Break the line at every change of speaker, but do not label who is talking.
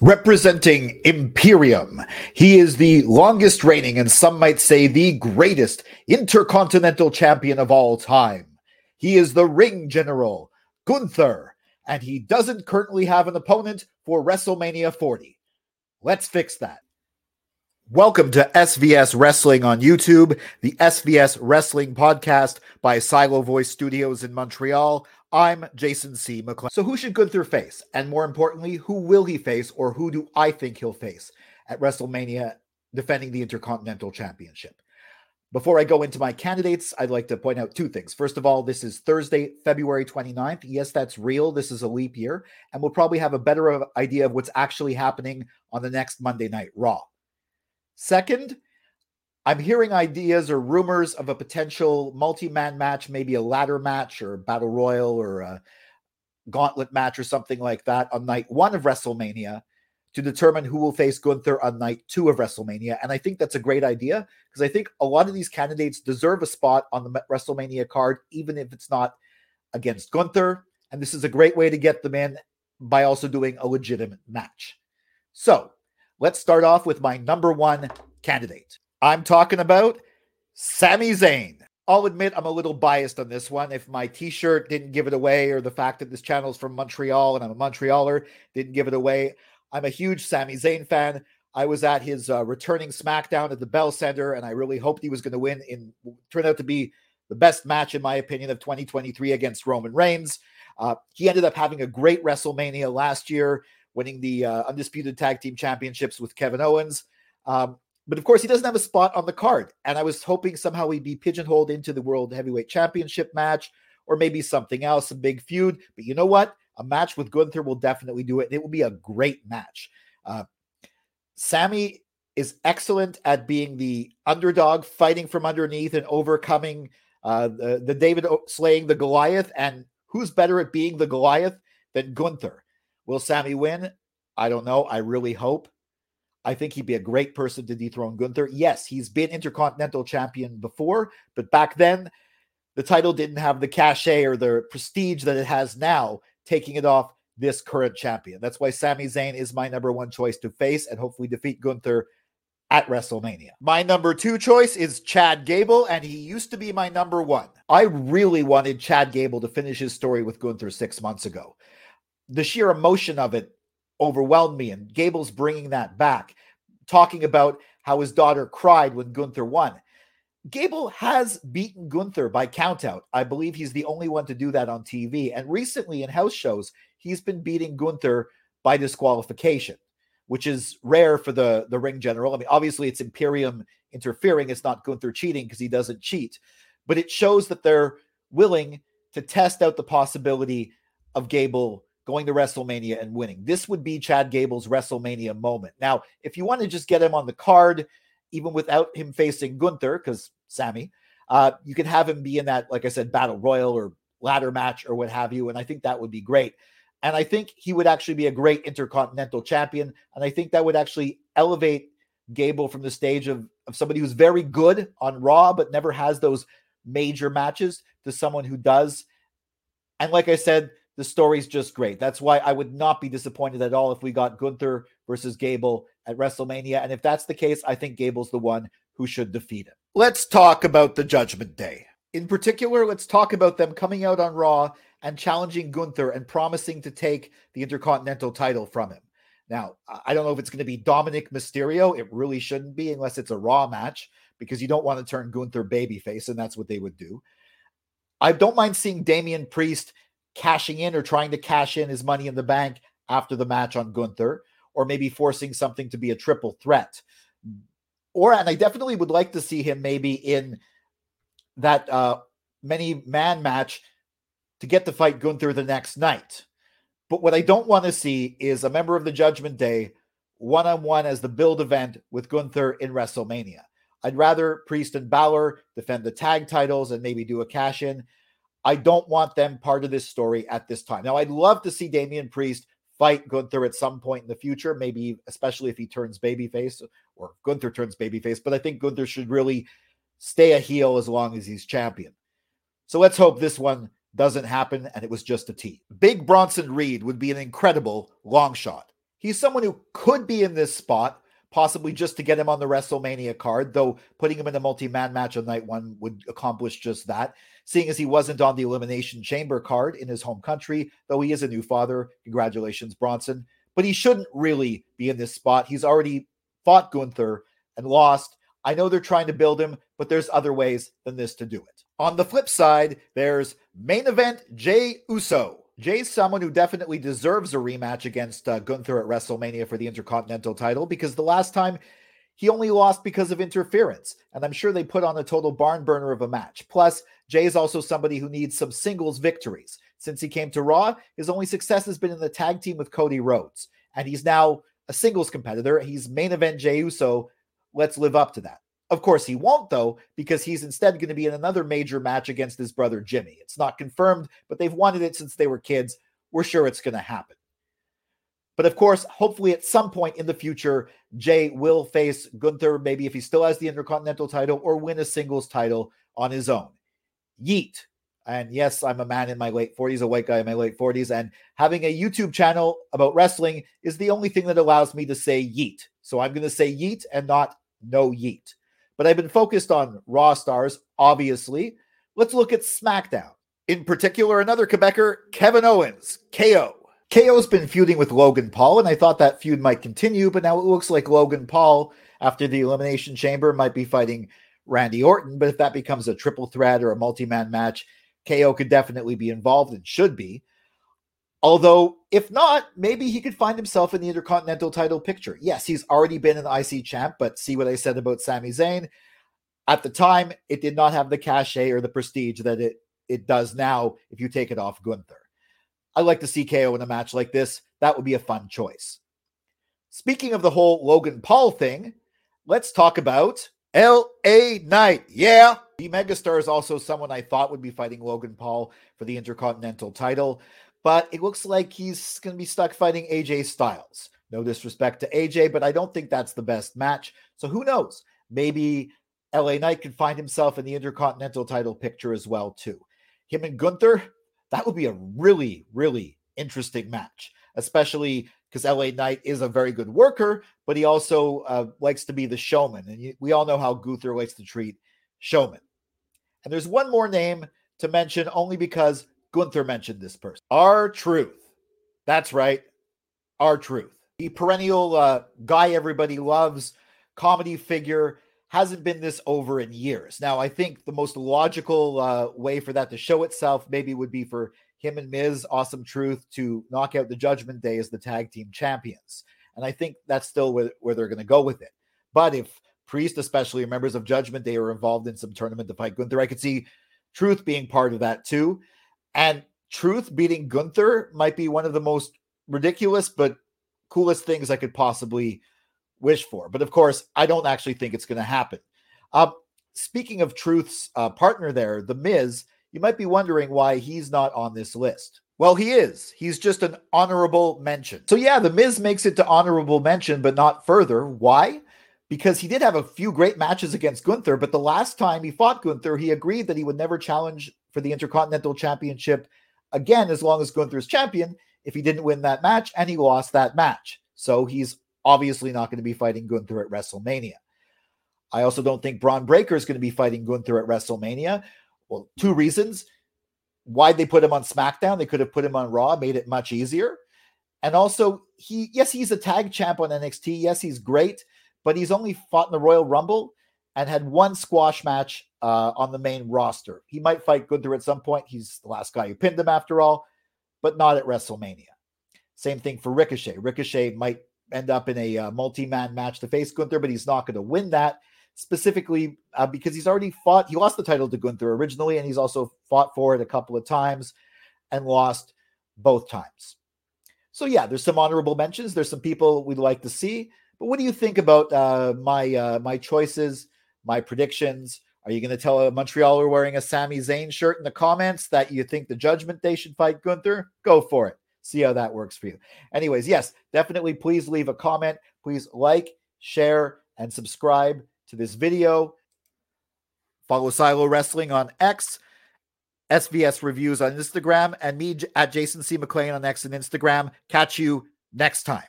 Representing Imperium, he is the longest reigning and some might say the greatest intercontinental champion of all time. He is the ring general, Gunther, and he doesn't currently have an opponent for WrestleMania 40. Let's fix that. Welcome to SVS Wrestling on YouTube, the SVS Wrestling podcast by Silo Voice Studios in Montreal. I'm Jason C. McLean. So, who should Gunther face? And more importantly, who will he face, or who do I think he'll face at WrestleMania defending the Intercontinental Championship? Before I go into my candidates, I'd like to point out two things. First of all, this is Thursday, February 29th. Yes, that's real. This is a leap year. And we'll probably have a better idea of what's actually happening on the next Monday Night Raw. Second, I'm hearing ideas or rumors of a potential multi man match, maybe a ladder match or battle royal or a gauntlet match or something like that on night one of WrestleMania to determine who will face Gunther on night two of WrestleMania. And I think that's a great idea because I think a lot of these candidates deserve a spot on the WrestleMania card, even if it's not against Gunther. And this is a great way to get them in by also doing a legitimate match. So let's start off with my number one candidate. I'm talking about Sami Zayn. I'll admit I'm a little biased on this one. If my t shirt didn't give it away, or the fact that this channel is from Montreal and I'm a Montrealer didn't give it away, I'm a huge Sami Zayn fan. I was at his uh, returning SmackDown at the Bell Center, and I really hoped he was going to win. In turned out to be the best match, in my opinion, of 2023 against Roman Reigns. Uh, he ended up having a great WrestleMania last year, winning the uh, undisputed tag team championships with Kevin Owens. Um, but of course, he doesn't have a spot on the card. And I was hoping somehow he'd be pigeonholed into the World Heavyweight Championship match or maybe something else, a big feud. But you know what? A match with Gunther will definitely do it. It will be a great match. Uh, Sami is excellent at being the underdog, fighting from underneath and overcoming uh, the, the David slaying the Goliath. And who's better at being the Goliath than Gunther? Will Sami win? I don't know. I really hope. I think he'd be a great person to dethrone Gunther. Yes, he's been Intercontinental Champion before, but back then, the title didn't have the cachet or the prestige that it has now, taking it off this current champion. That's why Sami Zayn is my number one choice to face and hopefully defeat Gunther at WrestleMania. My number two choice is Chad Gable, and he used to be my number one. I really wanted Chad Gable to finish his story with Gunther six months ago. The sheer emotion of it overwhelmed me. And Gable's bringing that back, talking about how his daughter cried when Gunther won. Gable has beaten Gunther by countout. I believe he's the only one to do that on TV. And recently in house shows, he's been beating Gunther by disqualification, which is rare for the, the ring general. I mean, obviously it's Imperium interfering. It's not Gunther cheating because he doesn't cheat, but it shows that they're willing to test out the possibility of Gable going to WrestleMania and winning. This would be Chad Gable's WrestleMania moment. Now, if you want to just get him on the card, even without him facing Gunther, because Sami, uh, you can have him be in that, like I said, battle royal or ladder match or what have you. And I think that would be great. And I think he would actually be a great intercontinental champion. And I think that would actually elevate Gable from the stage of, of somebody who's very good on Raw, but never has those major matches to someone who does. And like I said, the story's just great. That's why I would not be disappointed at all if we got Gunther versus Gable at WrestleMania. And if that's the case, I think Gable's the one who should defeat him. Let's talk about the Judgment Day. In particular, let's talk about them coming out on Raw and challenging Gunther and promising to take the Intercontinental title from him. Now, I don't know if it's going to be Dominik Mysterio. It really shouldn't be unless it's a Raw match because you don't want to turn Gunther babyface, and that's what they would do. I don't mind seeing Damian Priest cashing in or trying to cash in his money in the bank after the match on Gunther, or maybe forcing something to be a triple threat. Or, and I definitely would like to see him maybe in that uh, many man match to get to fight Gunther the next night. But what I don't want to see is a member of the Judgment Day one on one as the build event with Gunther in WrestleMania. I'd rather Priest and Balor defend the tag titles and maybe do a cash in. I don't want them part of this story at this time. Now, I'd love to see Damian Priest fight Gunther at some point in the future, maybe especially if he turns babyface or Gunther turns babyface. But I think Gunther should really stay a heel as long as he's champion. So let's hope this one doesn't happen and it was just a. Big Bronson Reed would be an incredible long shot. He's someone who could be in this spot, possibly just to get him on the WrestleMania card, though putting him in a multi man match on night one would accomplish just that. Seeing as he wasn't on the Elimination Chamber card in his home country, though he is a new father. Congratulations, Bronson. But he shouldn't really be in this spot. He's already fought Gunther and lost. I know they're trying to build him, but there's other ways than this to do it. On the flip side, there's main event Jey Uso. Jey's someone who definitely deserves a rematch against uh, Gunther at WrestleMania for the Intercontinental title because the last time he only lost because of interference. And I'm sure they put on a total barn burner of a match. Plus, Jey is also somebody who needs some singles victories. Since he came to Raw, his only success has been in the tag team with Cody Rhodes. And he's now a singles competitor. He's main event Jey Uso. Let's live up to that. Of course, he won't, though, because he's instead going to be in another major match against his brother Jimmy. It's not confirmed, but they've wanted it since they were kids. We're sure it's going to happen. But of course, hopefully at some point in the future, Jey will face Gunther, maybe if he still has the Intercontinental title, or win a singles title on his own. Yeet. And yes, I'm a man in my late 40s, a white guy in my late 40s, and having a YouTube channel about wrestling is the only thing that allows me to say yeet. So I'm going to say yeet and not no yeet but I've been focused on Raw stars, obviously. Let's look at SmackDown. In particular, another Quebecer, Kevin Owens, KO. KO's been feuding with Logan Paul, and I thought that feud might continue, but now it looks like Logan Paul, after the Elimination Chamber, might be fighting Randy Orton. But if that becomes a triple threat or a multi man match, KO could definitely be involved and should be. Although, if not, maybe he could find himself in the Intercontinental title picture. Yes, he's already been an IC champ, but see what I said about Sami Zayn? At the time, it did not have the cachet or the prestige that it, it does now if you take it off Gunther. I like to see KO in a match like this. That would be a fun choice. Speaking of the whole Logan Paul thing, let's talk about LA Knight. Yeah. The megastar is also someone I thought would be fighting Logan Paul for the Intercontinental title but it looks like he's going to be stuck fighting AJ Styles. No disrespect to AJ, but I don't think that's the best match. So who knows? Maybe LA Knight can find himself in the Intercontinental title picture as well too. Him and Gunther, that would be a really, really interesting match, especially because LA Knight is a very good worker, but he also uh, likes to be the showman. And we all know how Gunther likes to treat showmen. And there's one more name to mention only because Gunther mentioned this person. R-Truth. That's right. R-Truth. The perennial uh, guy everybody loves, comedy figure, hasn't been this over in years. Now, I think the most logical uh, way for that to show itself maybe would be for him and Miz, Awesome Truth, to knock out the Judgment Day as the tag team champions. And I think that's still where, where they're going to go with it. But if Priest, especially members of Judgment Day, are involved in some tournament to fight Gunther, I could see Truth being part of that too. And Truth beating Gunther might be one of the most ridiculous but coolest things I could possibly wish for. But of course, I don't actually think it's going to happen. Uh, speaking of Truth's uh, partner there, The Miz, you might be wondering why he's not on this list. Well, he is. He's just an honorable mention. So, yeah, The Miz makes it to honorable mention, but not further. Why? Because he did have a few great matches against Gunther, but the last time he fought Gunther, he agreed that he would never challenge for the Intercontinental Championship again as long as Gunther's champion if he didn't win that match and he lost that match. So he's obviously not going to be fighting Gunther at WrestleMania. I also don't think Bron Breakker is going to be fighting Gunther at WrestleMania. Well, two reasons. Why'd they put him on SmackDown? They could have put him on Raw, made it much easier. And also, he yes, he's a tag champ on NXT. Yes, he's great, but he's only fought in the Royal Rumble and had one squash match uh, on the main roster. He might fight Gunther at some point. He's the last guy who pinned him after all, but not at WrestleMania. Same thing for Ricochet. Ricochet might end up in a uh, multi-man match to face Gunther, but he's not going to win that specifically uh, because he's already fought. He lost the title to Gunther originally, and he's also fought for it a couple of times and lost both times. So yeah, there's some honorable mentions. There's some people we'd like to see. But what do you think about uh, my uh, my choices? My predictions. Are you going to tell uh, a Montrealer wearing a Sami Zayn shirt in the comments that you think the Judgment Day should fight Gunther? Go for it. See how that works for you. Anyways, yes, definitely please leave a comment. Please like, share, and subscribe to this video. Follow Silo Wrestling on X, SVS Reviews on Instagram, and me at Jason C. McLean on X and Instagram. Catch you next time.